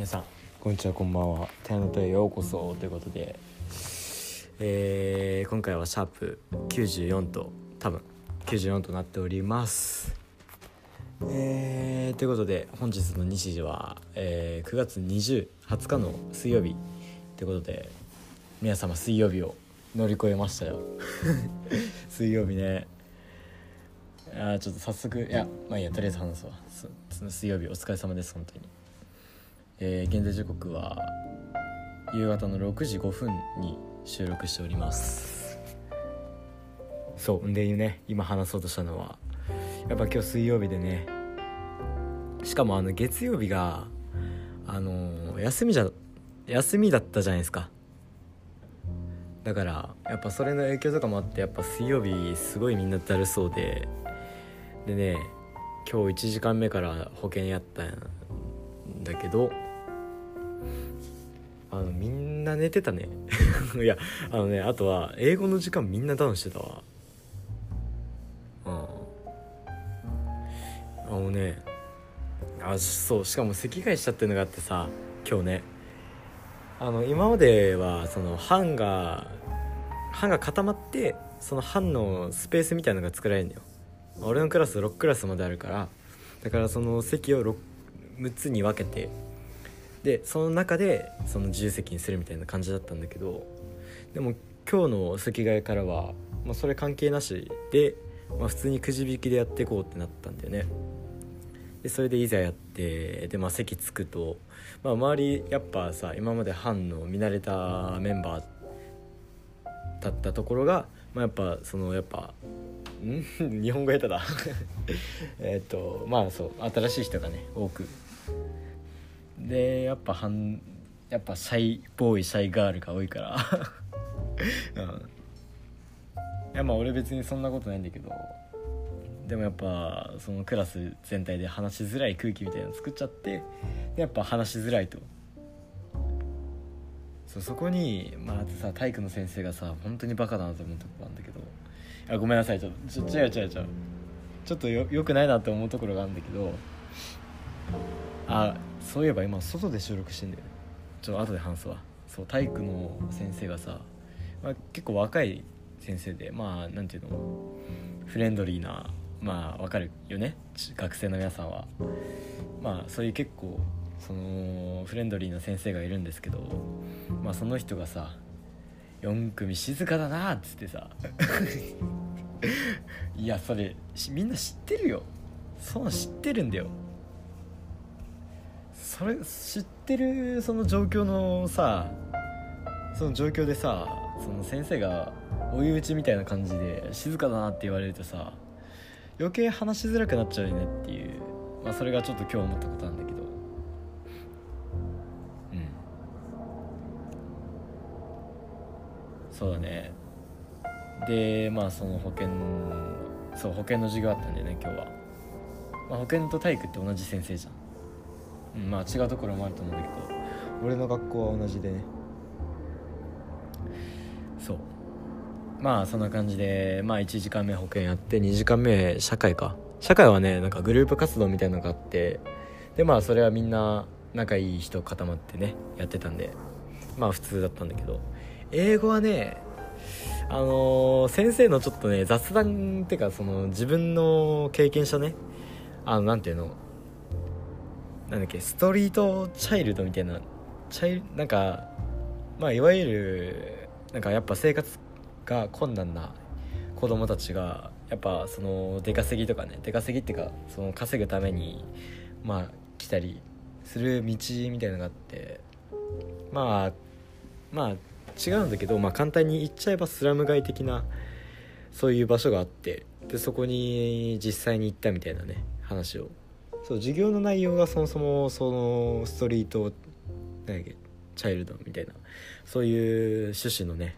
皆さん。こんにちはこんばんは「天の戸へようこそ」ということで、えー、今回はシャープ94と多分94となっております。えー、ということで本日の日時は、えー、9月20 20日の水曜日。ということで皆様水曜日を乗り越えましたよ。水曜日ね。あちょっと早速いやまあいいやとりあえず話すわ。水曜日お疲れ様です本当に。えー、現在時刻は夕方の6時5分に収録しております。そうんでね。今話そうとしたのはやっぱ今日水曜日でね。しかもあの月曜日があのー、休みじゃ休みだったじゃないですか。だからやっぱそれの影響とかもあってやっぱ水曜日すごいみんなだるそうで。でね今日1時間目から保険やったんだけどあのみんな寝てたね。いやあのねあとは英語の時間みんなダウンしてたわ。うん。あのねあそうしかも席替えしちゃってるのがあってさ今日ね。あの今まではその班が班が固まってその班のスペースみたいのが作られるんだよ。俺のクラス6クラスまであるから。だからその席を 6, 6つに分けてでその中でその自由席にするみたいな感じだったんだけどでも今日の席替えからは、まあ、それ関係なしで、まあ、普通にくじ引きでやっていこうってなったんだよね。でそれでいざやってで、まあ、席つくと、まあ、周りやっぱさ今まで班の見慣れたメンバーだったところが、まあ、やっぱそのやっぱん？日本語下手だ。えっとまあそう新しい人がね多く。でやっぱはんやっぱシャイボーイシャイガールが多いから。うん。いやまあ俺別にそんなことないんだけど。でもやっぱそのクラス全体で話しづらい空気みたいなの作っちゃってでやっぱ話しづらいと。そうそこにまあさ体育の先生がさ本当にバカだなと思うとこなんだけど。あごめんなさいちょっとちょ違う違う違う。ちょっとよよくないなって思うところがあるんだけど。あそういえば今外で収録してんだよね。ちょっと後で話すわ。そう体育の先生がさ、まあ、結構若い先生でまあなんていうのフレンドリーなまあわかるよね。学生の皆さんは。まあそういう結構そのフレンドリーな先生がいるんですけどまあその人がさ4組静かだなっつってさ。いやそれみんな知ってるよ。そんな知ってるんだよそれ知ってるその状況のさその状況でさその先生が追い打ちみたいな感じで静かだなって言われるとさ余計話しづらくなっちゃうよねっていう、まあ、それがちょっと今日思ったことなんだけど。うん。そうだね。でまあその保険そう保険の授業あったんでね今日は、まあ、保険と体育って同じ先生じゃん、まあ違うところもあると思うんだけど。俺の学校は同じでね。そう。まあそんな感じでまあ1時間目保険やって2時間目社会か。社会はねなんかグループ活動みたいなのがあってでまあそれはみんな仲いい人固まってねやってたんでまあ普通だったんだけど。英語はねあのー、先生のちょっとね雑談っていうかその自分の経験したねあのなんていうのなんだっけストリートチャイルドみたいなチャイなんかまあいわゆるなんかやっぱ生活が困難な子供たちがやっぱその出稼ぎとかね出稼ぎっていうかその稼ぐためにまあ来たりする道みたいなのがあってまあまあ違うんだけど、まあ、簡単に言っちゃえばスラム街的なそういう場所があってでそこに実際に行ったみたいなね話をそう授業の内容がそもそもそのストリート何やっけチャイルドみたいなそういう趣旨のね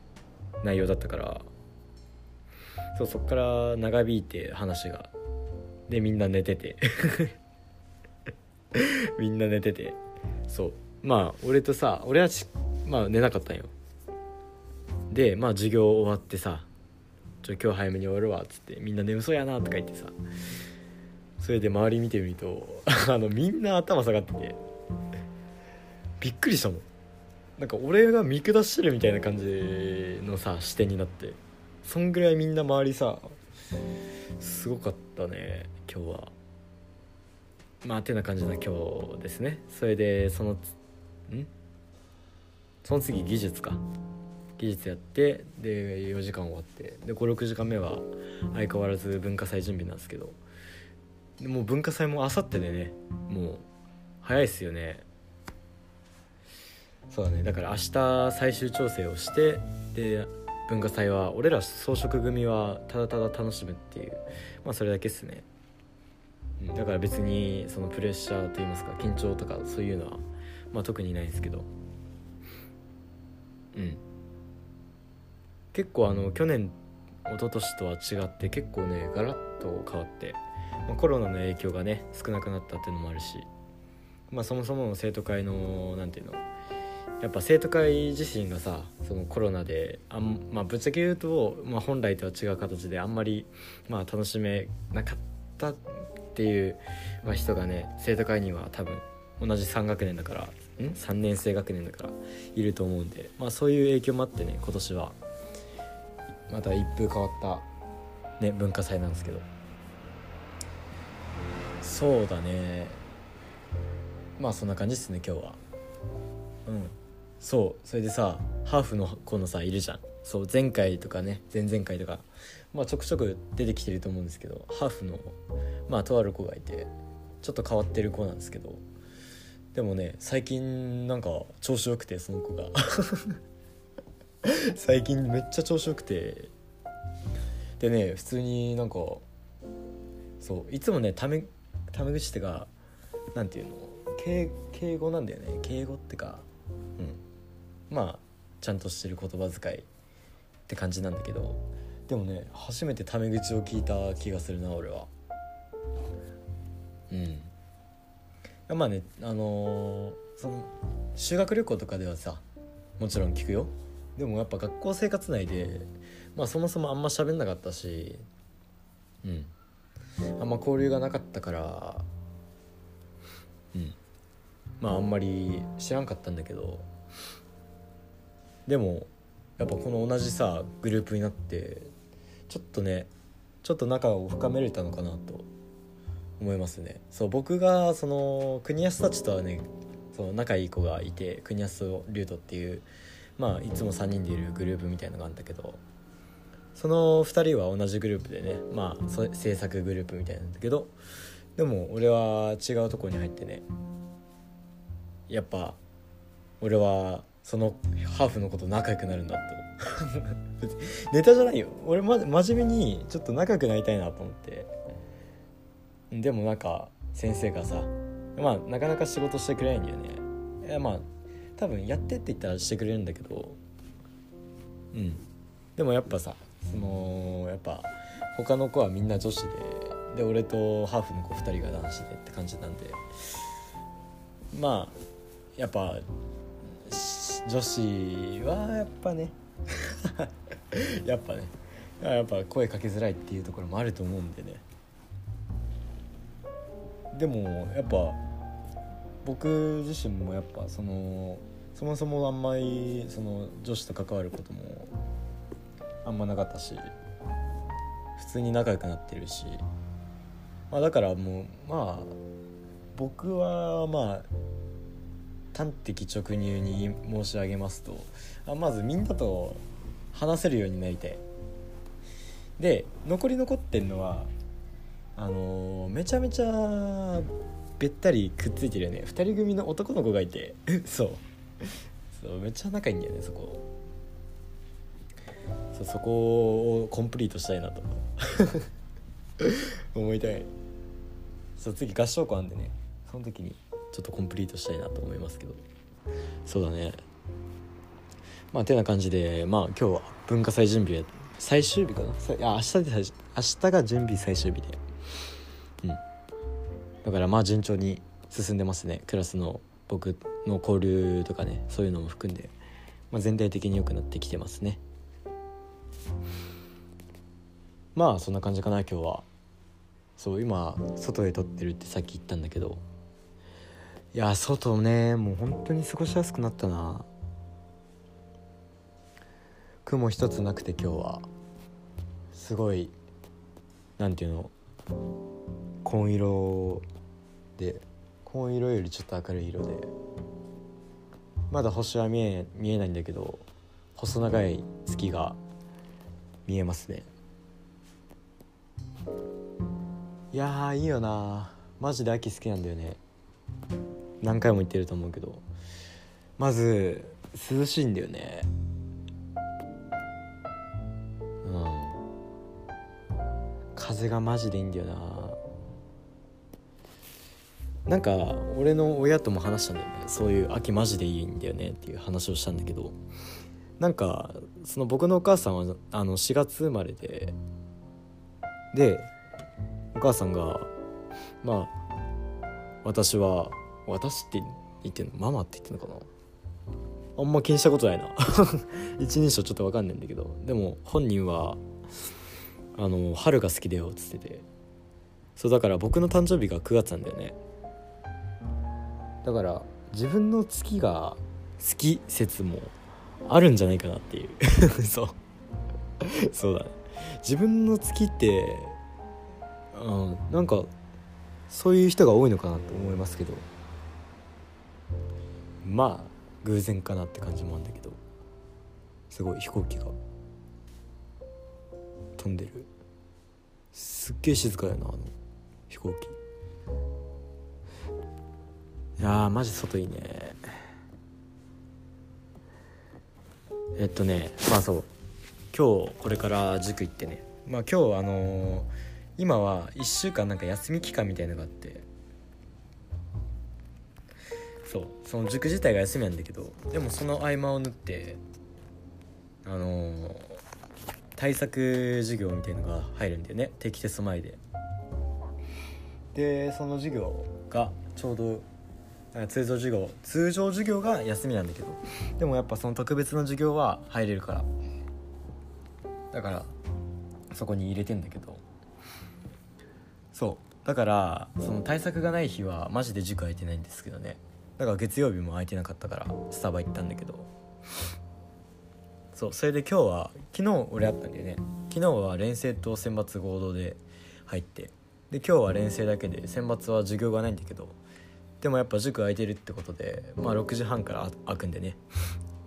内容だったからそうそっから長引いて話がでみんな寝てて みんな寝ててそう。まあ俺とさ俺はまあ寝なかったんよ。でまあ授業終わってさ「ちょ今日早めに終わるわ」っつってみんな眠そうやなとか言ってさそれで周り見てみると あのみんな頭下がっててびっくりしたもん。なんか俺が見下してるみたいな感じのさ視点になってそんぐらいみんな周りさすごかったね今日は。まあてな感じの今日ですね。それでそのん？その次技術か。技術やってで4時間終わって。で56時間目は相変わらず文化祭準備なんですけどでもう文化祭もあさってでねもう早いっすよね。そうだね。だから明日最終調整をしてで文化祭は俺ら装飾組はただただ楽しむっていう。まあそれだけっすね。だから別にそのプレッシャーといいますか緊張とかそういうのはまあ特にないんですけど。うん。結構あの去年一昨年とは違って結構ねガラッと変わって、まあ、コロナの影響がね少なくなったっていうのもあるしまあそもそもの生徒会の何ていうのやっぱ生徒会自身がさそのコロナであん、まあ、ぶっちゃけ言うと、まあ、本来とは違う形であんまり、まあ、楽しめなかったっていう、まあ、人がね生徒会には多分同じ3学年だからん？3年生学年だからいると思うんで、まあ、そういう影響もあってね今年は。また一風変わった、ね、文化祭なんですけど。そうだね。まあそんな感じですね今日は。うん。そう。それでさハーフの子のさいるじゃん。そう前回とかね前々回とか。まあちょくちょく出てきてると思うんですけどハーフのまあとある子がいてちょっと変わってる子なんですけど。でもね最近なんか調子よくてその子が。最近めっちゃ調子よくて。でね普通になんかそういつもねタメタメ口ってかなんていうの？敬敬語なんだよね。敬語ってかうん。まあちゃんとしてる言葉遣いって感じなんだけどでもね初めてタメ口を聞いた気がするな俺は。うん。まあねあのー、その修学旅行とかではさもちろん聞くよ。でもやっぱ学校生活内でまあそもそもあんま喋んなかったしうん。あんま交流がなかったからうん。まああんまり知らんかったんだけどでもやっぱこの同じさグループになってちょっとねちょっと仲を深めれたのかなと思いますね。そう僕がその国安たちとはねその仲いい子がいて国安と竜斗っていうまあいつも3人でいるグループみたいのがあるんだけどその2人は同じグループでねまあ制作グループみたいなんだけどでも俺は違うとこに入ってねやっぱ俺はそのハーフのこと仲良くなるんだと。ネタじゃないよ。俺、ま、真面目にちょっと仲良くなりたいなと思って。でもなんか先生がさまあなかなか仕事してくれないんだよね。いやまあ多分やってって言ったらしてくれるんだけどうん。でもやっぱさそのやっぱ他の子はみんな女子でで俺とハーフの子2人が男子でって感じなんでまあやっぱ女子はやっぱね やっぱねやっぱ声かけづらいっていうところもあると思うんでね。でもやっぱ僕自身もやっぱそのそもそもあんまりその女子と関わることもあんまなかったし普通に仲良くなってるし、まあ、だからもうまあ僕はまあ端的直入に申し上げますとあまずみんなと話せるようになりたい。で残り残ってんのはあの、めちゃめちゃべったりくっついてるよね。2人組の男の子がいて。そう。そうめっちゃ仲いいんだよねそこ。そうそこをコンプリートしたいなと思 いたい。そう次合唱コあんでね。その時にちょっとコンプリートしたいなと思いますけど。そうだね。まあてな感じでまあ今日は文化祭準備最終日かな。いや明日で最明日が準備最終日で。うん。だからまあ順調に進んでますね。クラスの僕の交流とかねそういうのも含んで、まあ、全体的に良くなってきてますね。まあそんな感じかな今日は。そう今外で撮ってるってさっき言ったんだけど。いや外ねもう本当に過ごしやすくなったな。雲一つなくて今日は。すごいなんていうの紺色で紺色よりちょっと明るい色で。まだ星は見え見えないんだけど細長い月が見えますね。いやいいよな。マジで秋好きなんだよね。何回も言ってると思うけど。まず涼しいんだよね。うん。風がマジでいいんだよな。なんか俺の親とも話したんだよね。そういう秋マジでいいんだよねっていう話をしたんだけど。なんかその僕のお母さんはあの4月生まれででお母さんがまあ私は私って言ってんの？ママって言ってんのかな？あんま気にしたことないな。一人称ちょっと分かんないんだけど。でも本人はあの春が好きだよっつってて。そうだから僕の誕生日が9月なんだよね。だから自分の月が好き？説もあるんじゃないかなっていう。そう。そうだね。自分の月ってうんなんかそういう人が多いのかなと思いますけど。まあ偶然かなって感じもあるんだけど。すごい飛行機が。飛んでる。すっげえ静かやなあの飛行機。いやマジ外いいね。えっとねまあそう。今日これから塾行ってね。まあ今日あのー、今は1週間なんか休み期間みたいのがあって。そう。その塾自体が休みなんだけどでもその合間を縫ってあのー、対策授業みたいのが入るんだよね。定期テスト前で。でその授業がちょうど通常授業通常授業が休みなんだけど。でもやっぱその特別な授業は入れるから。だからそこに入れてんだけど。そう。だからその対策がない日はマジで塾空いてないんですけどね。だから月曜日も空いてなかったからスタバ行ったんだけど。そう。それで今日は昨日俺あったんだよね。昨日は連成と選抜合同で入って。で今日は連成だけで選抜は授業がないんだけど。でもやっぱ塾空いてるってことでまあ6時半から開くんでね。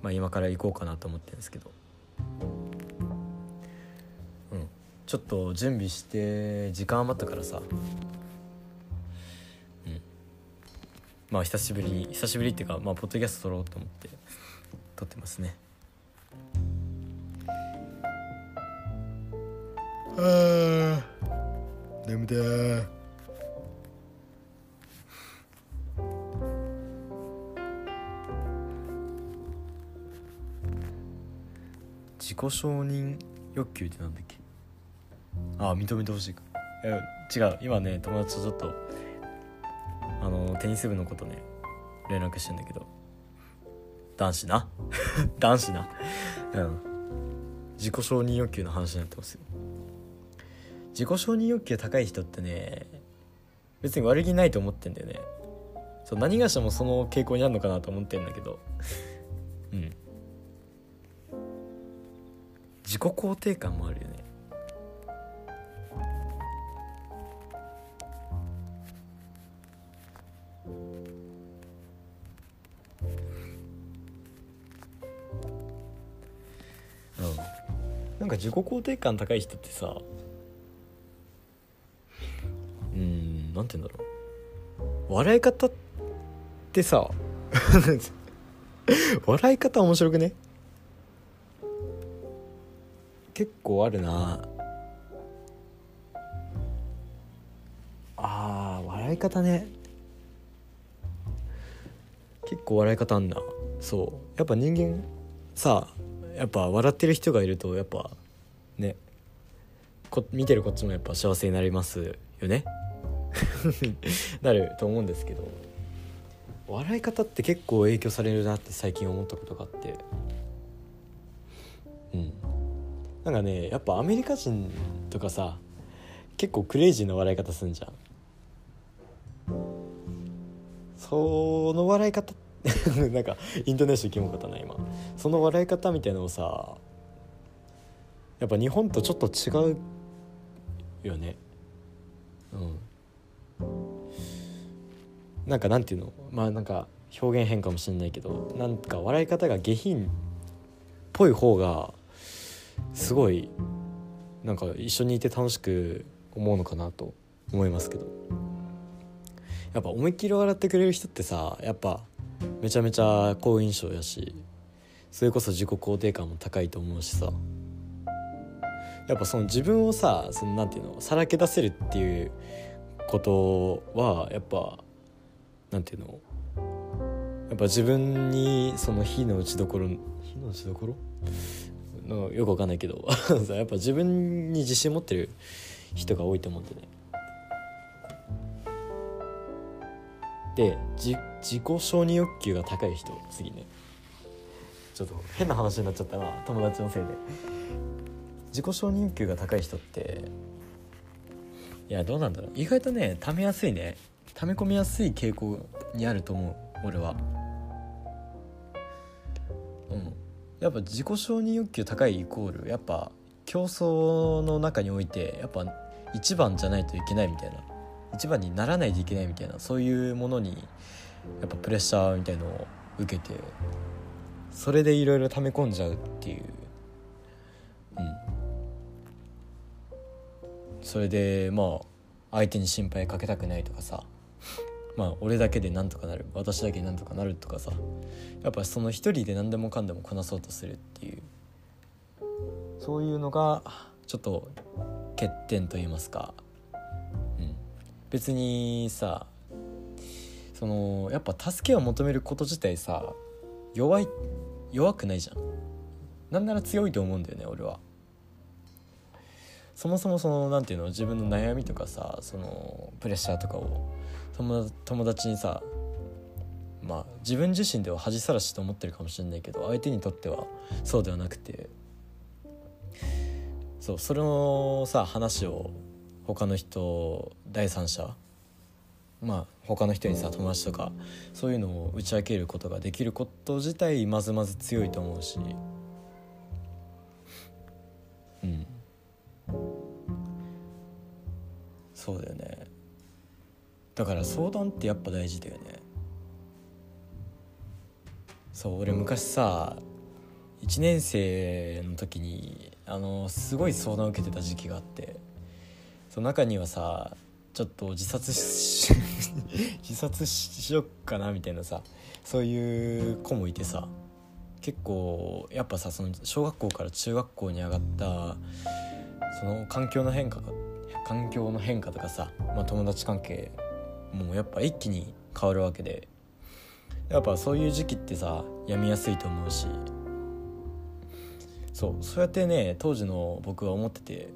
まあ今から行こうかなと思ってるんですけど。うん。ちょっと準備して時間余ったからさ。うん。まあ久しぶり久しぶりっていうかまあポッドキャスト撮ろうと思って撮ってますね。あ眠た自己承認欲求ってなんだっけ？ああ認めてほしいか。違う。今ね友達とちょっとあのテニス部のことね連絡してんだけど。男子な？男子な？うん。自己承認欲求の話になってますよ。自己承認欲求高い人ってね別に悪気ないと思ってんだよね。そう何がしてもその傾向にあるのかなと思ってんだけど。自己肯定感もあるよね。うん。なんか自己肯定感高い人ってさうんなんて言うんだろう。笑い方ってさ 笑い方面白くね？結構あるな。あー笑い方ね。結構笑い方あんなそう。やっぱ人間さやっぱ笑ってる人がいるとやっぱね。こ見てるこっちもやっぱ幸せになりますよね。なると思うんですけど。笑い方って結構影響されるなって最近思ったことがあってなんかねやっぱアメリカ人とかさ結構クレイジーな笑い方すんじゃん。その笑い方 なんかイントネーションキモかったな今。その笑い方みたいのをさやっぱ日本とちょっと違うよね。うん。なんかなんていうの？まあなんか表現変かもしれないけどなんか笑い方が下品っぽい方がすごいなんか一緒にいて楽しく思うのかなと思いますけど。やっぱ思いっきり笑ってくれる人ってさやっぱめちゃめちゃ好印象やしそれこそ自己肯定感も高いと思うしさ。やっぱその自分をさそのなんていうのさらけ出せるっていうことはやっぱなんていうのやっぱ自分にその火の打ちどころ火の打ちどころ？のよくわかんないけど。やっぱ自分に自信持ってる人が多いと思うんでね。で自己承認欲求が高い人次ね。ちょっと変な話になっちゃったな友達のせいで。自己承認欲求が高い人っていやどうなんだろう。意外とね溜めやすいね。溜め込みやすい傾向にあると思う俺は。うん。やっぱ自己承認欲求高いイコールやっぱ競争の中においてやっぱ一番じゃないといけないみたいな一番にならないといけないみたいなそういうものにやっぱプレッシャーみたいのを受けてそれでいろいろ溜め込んじゃうっていう。うん。それでまあ相手に心配かけたくないとかさまあ俺だけでなんとかなる私だけでなんとかなるとかさやっぱその一人で何でもかんでもこなそうとするっていう。そういうのがちょっと欠点と言いますか、うん、別にさそのやっぱ助けを求めること自体さ弱い弱くないじゃん。なんなら強いと思うんだよね俺は。そもそもその何て言うの自分の悩みとかさそのプレッシャーとかを友達にさまあ自分自身では恥さらしと思ってるかもしれないけど相手にとってはそうではなくてそうそれのさ話を他の人第三者まあ他の人にさ友達とかそういうのを打ち明けることができること自体まずまず強いと思うしうん。そうだよね。だから相談ってやっぱ大事だよね。そう俺昔さ1年生の時にあのすごい相談を受けてた時期があってその中にはさちょっと自殺し 自殺しよっかなみたいなさそういう子もいてさ結構やっぱさその小学校から中学校に上がったその環境の変化が環境の変化とかさ、まあ、友達関係もうやっぱ一気に変わるわけで。やっぱそういう時期ってさ病みやすいと思うし。そうそうやってね当時の僕は思ってて。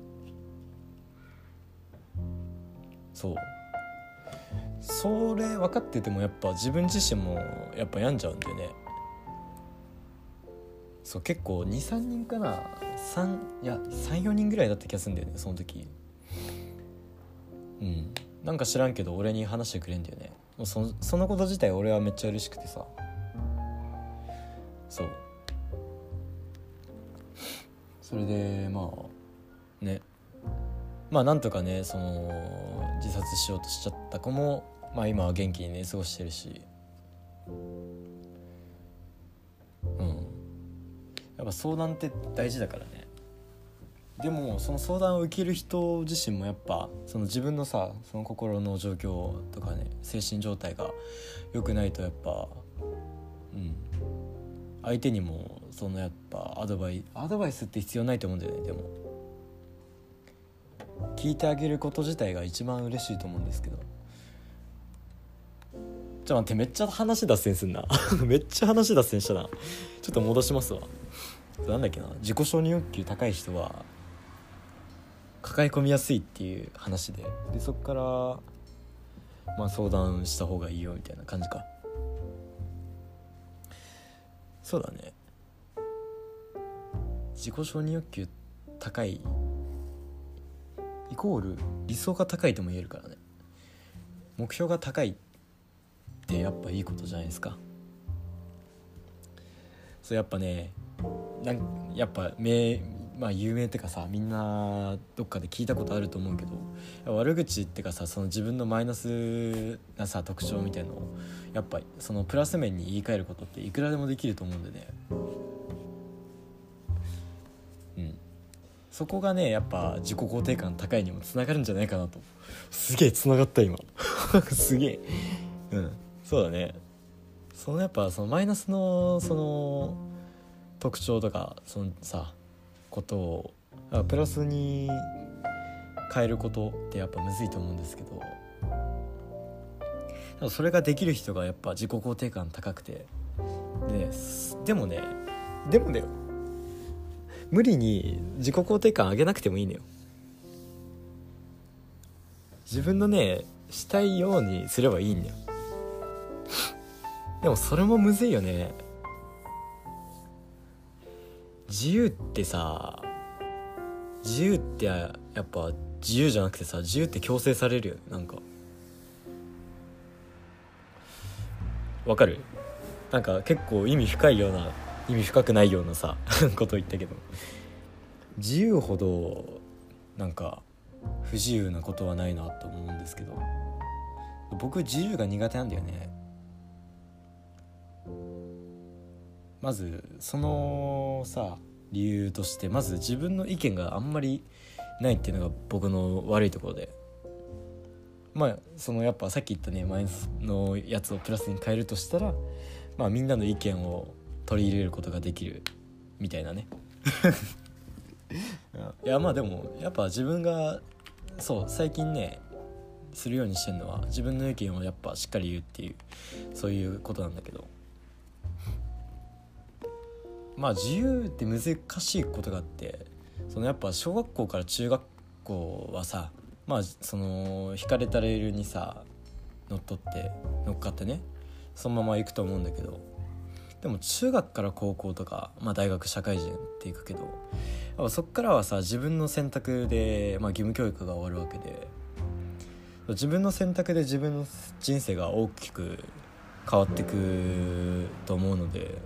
そう。それ分かっててもやっぱ自分自身もやっぱ病んじゃうんだよね。そう結構23人かな。3いや34人ぐらいだった気がするんだよねその時。うん。なんか知らんけど俺に話してくれんだよね。もうそそのこと自体俺はめっちゃ嬉しくてさ。そう。それでまあ。ね。まあなんとかねその自殺しようとしちゃった子もまあ今は元気にね過ごしてるし。うん。やっぱ相談って大事だからねでもその相談を受ける人自身もやっぱその自分のさその心の状況とかね精神状態が良くないとやっぱうん。相手にもそのやっぱアドバイアドバイスって必要ないと思うんだよねでも。聞いてあげること自体が一番嬉しいと思うんですけど。ちょっと待ってめっちゃ話脱線すんな。めっちゃ話脱線したな。ちょっと戻しますわ。なんだっけな。自己承認欲求高い人は抱え込みやすいっていう話で。でそっからまあ相談した方がいいよみたいな感じか。そうだね。自己承認欲求高い。イコール理想が高いとも言えるからね。目標が高いってやっぱいいことじゃないですか。そうやっぱねなんやっぱ名まあ有名ってかさみんなどっかで聞いたことあると思うけど悪口ってかさその自分のマイナスなさ特徴みたいのをやっぱそのプラス面に言い換えることっていくらでもできると思うんでね。うん。そこがねやっぱ自己肯定感高いにもつながるんじゃないかなと。すげえつながった今。すげえ。うん。そうだね。そのやっぱそのマイナスのその特徴とかそのさことをプラスに変えることってやっぱむずいと思うんですけどそれができる人がやっぱ自己肯定感高くてででもねでもだよ無理に自己肯定感上げなくてもいいのよ。自分のねしたいようにすればいいんだよ。でもそれもむずいよね。自由ってさ自由ってやっぱ自由じゃなくてさ自由って強制されるよねなんか。わかる？なんか結構意味深いような意味深くないようなさ こと言ったけど。自由ほどなんか不自由なことはないなと思うんですけど。僕自由が苦手なんだよね。まずそのさ理由としてまず自分の意見があんまりないっていうのが僕の悪いところで。まあそのやっぱさっき言ったねマイナスのやつをプラスに変えるとしたらまあみんなの意見を取り入れることができるみたいなね。いやまあでもやっぱ自分がそう最近ねするようにしてるのは自分の意見をやっぱしっかり言うっていうそういうことなんだけどまあ自由って難しいことがあってそのやっぱ小学校から中学校はさまあその引かれたレールにさ乗っ取って乗っかってねそのまま行くと思うんだけどでも中学から高校とか、まあ、大学社会人っていくけどやっぱそっからはさ自分の選択で、まあ、義務教育が終わるわけで自分の選択で自分の人生が大きく変わってくと思うので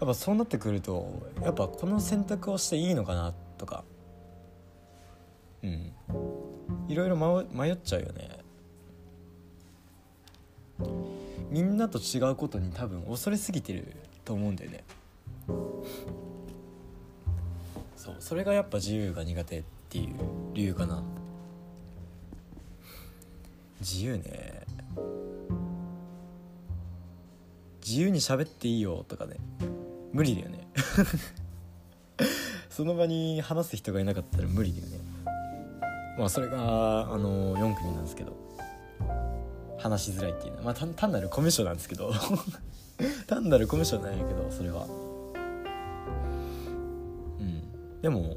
やっぱそうなってくるとやっぱこの選択をしていいのかなとか。うん。いろいろ迷っちゃうよね。みんなと違うことに多分恐れすぎてると思うんだよね。そう。それがやっぱ自由が苦手っていう理由かな。自由ね。自由に喋っていいよとかね。無理だよね。その場に話す人がいなかったら無理だよね。まあそれがあの4組なんですけど。話しづらいっていうのは。まあ単なるコミュ障なんですけど。単なるコミュ障なんやけどそれは。うん。でも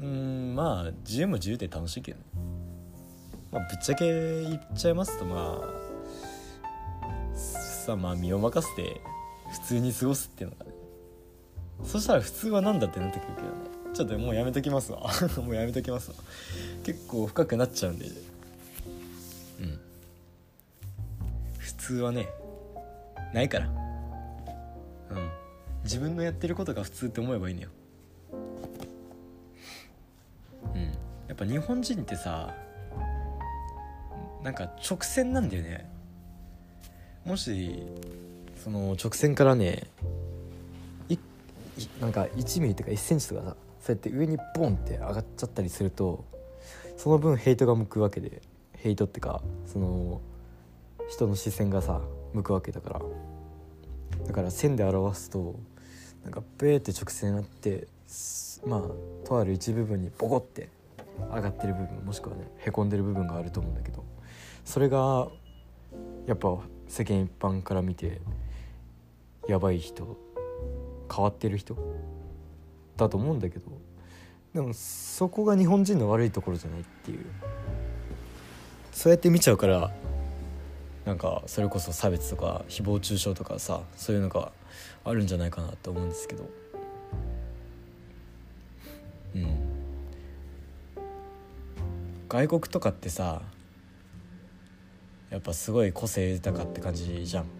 うんまあ自由も自由で楽しいけどね。まあぶっちゃけ言っちゃいますとまあさあまあ身を任せて普通に過ごすっていうのがね。そしたら普通は何だってなってくるけどね。ちょっともうやめときますわ。もうやめときますわ。結構深くなっちゃうんで。うん。普通はねないから。うん。自分のやってることが普通って思えばいいのよ。うん。やっぱ日本人ってさなんか直線なんだよね。もしその直線からねなんか1ミリとか1センチとかさそうやって上にボンって上がっちゃったりするとその分ヘイトが向くわけでヘイトってかその人の視線がさ向くわけだから。だから線で表すとなんかベーって直線あってまあとある一部分にボコって上がってる部分もしくはねへこんでる部分があると思うんだけどそれがやっぱ世間一般から見てやばい人変わってる人だと思うんだけどでもそこが日本人の悪いところじゃないっていう。そうやって見ちゃうからなんかそれこそ差別とか誹謗中傷とかさそういうのがあるんじゃないかなと思うんですけど。うん。外国とかってさやっぱすごい個性豊かって感じじゃん。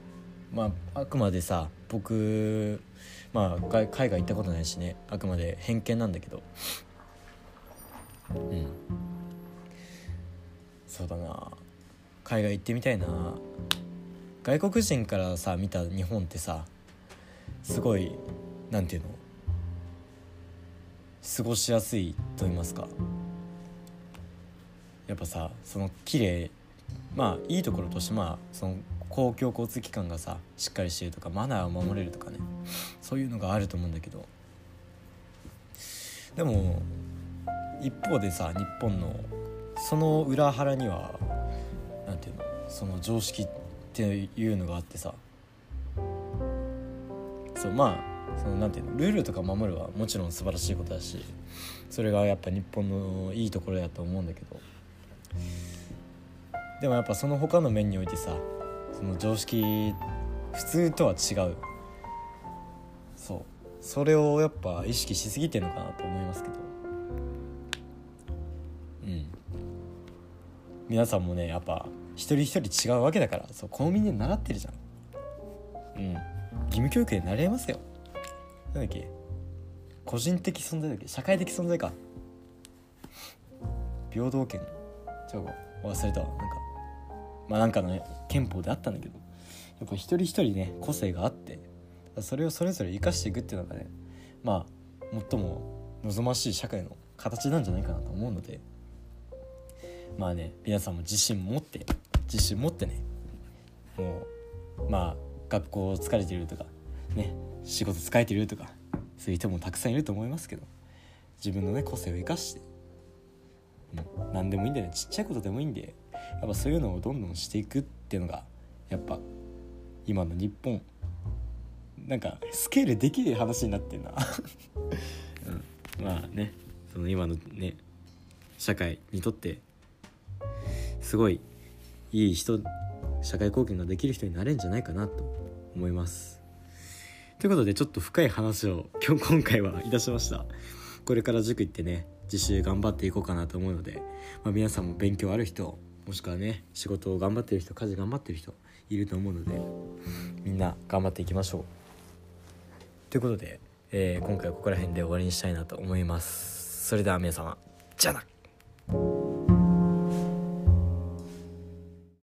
まああくまでさ僕まあ海外行ったことないしねあくまで偏見なんだけど。うん。そうだな。海外行ってみたいな。外国人からさ見た日本ってさすごいなんていうの？過ごしやすいと言いますか。やっぱさその綺麗まあいいところとしてまあその公共交通機関がさしっかりしてるとかマナーを守れるとかね。そういうのがあると思うんだけど。でも一方でさ日本のその裏腹には何ていうのその常識っていうのがあってさ。そうまあそのなんていうのルールとか守るはもちろん素晴らしいことだしそれがやっぱ日本のいいところだと思うんだけど。でもやっぱその他の面においてさその常識普通とは違う。そう。それをやっぱ意識しすぎてんのかなと思いますけど。うん。皆さんもねやっぱ一人一人違うわけだからそう公民で習ってるじゃん。うん。義務教育で習えますよ。なんだっけ？個人的存在だっけ？社会的存在か。平等権ちょっと忘れたわ。なんか。まあなんかの、ね、憲法であったんだけどやっぱ一人一人ね個性があってそれをそれぞれ生かしていくっていうのがねまあ最も望ましい社会の形なんじゃないかなと思うのでまあね皆さんも自信持って自信持ってねもうまあ学校疲れてるとかね仕事疲れてるとかそういう人もたくさんいると思いますけど自分のね個性を生かして、何でもいいんだよねちっちゃいことでもいいんでやっぱそういうのをどんどんしていくっていうのがやっぱ今の日本。なんかスケールできる話になってんな、うん、まあね。その今のね社会にとってすごいいい人社会貢献ができる人になれるんじゃないかなと思います。ということでちょっと深い話を今日今回はいたしました。これから塾行ってね自習頑張っていこうかなと思うので、まあ、皆さんも勉強ある人もしくはね仕事を頑張ってる人家事頑張ってる人いると思うのでみんな頑張っていきましょう。ということで、えー、今回はここら辺で終わりにしたいなと思います。それでは皆様じゃあな。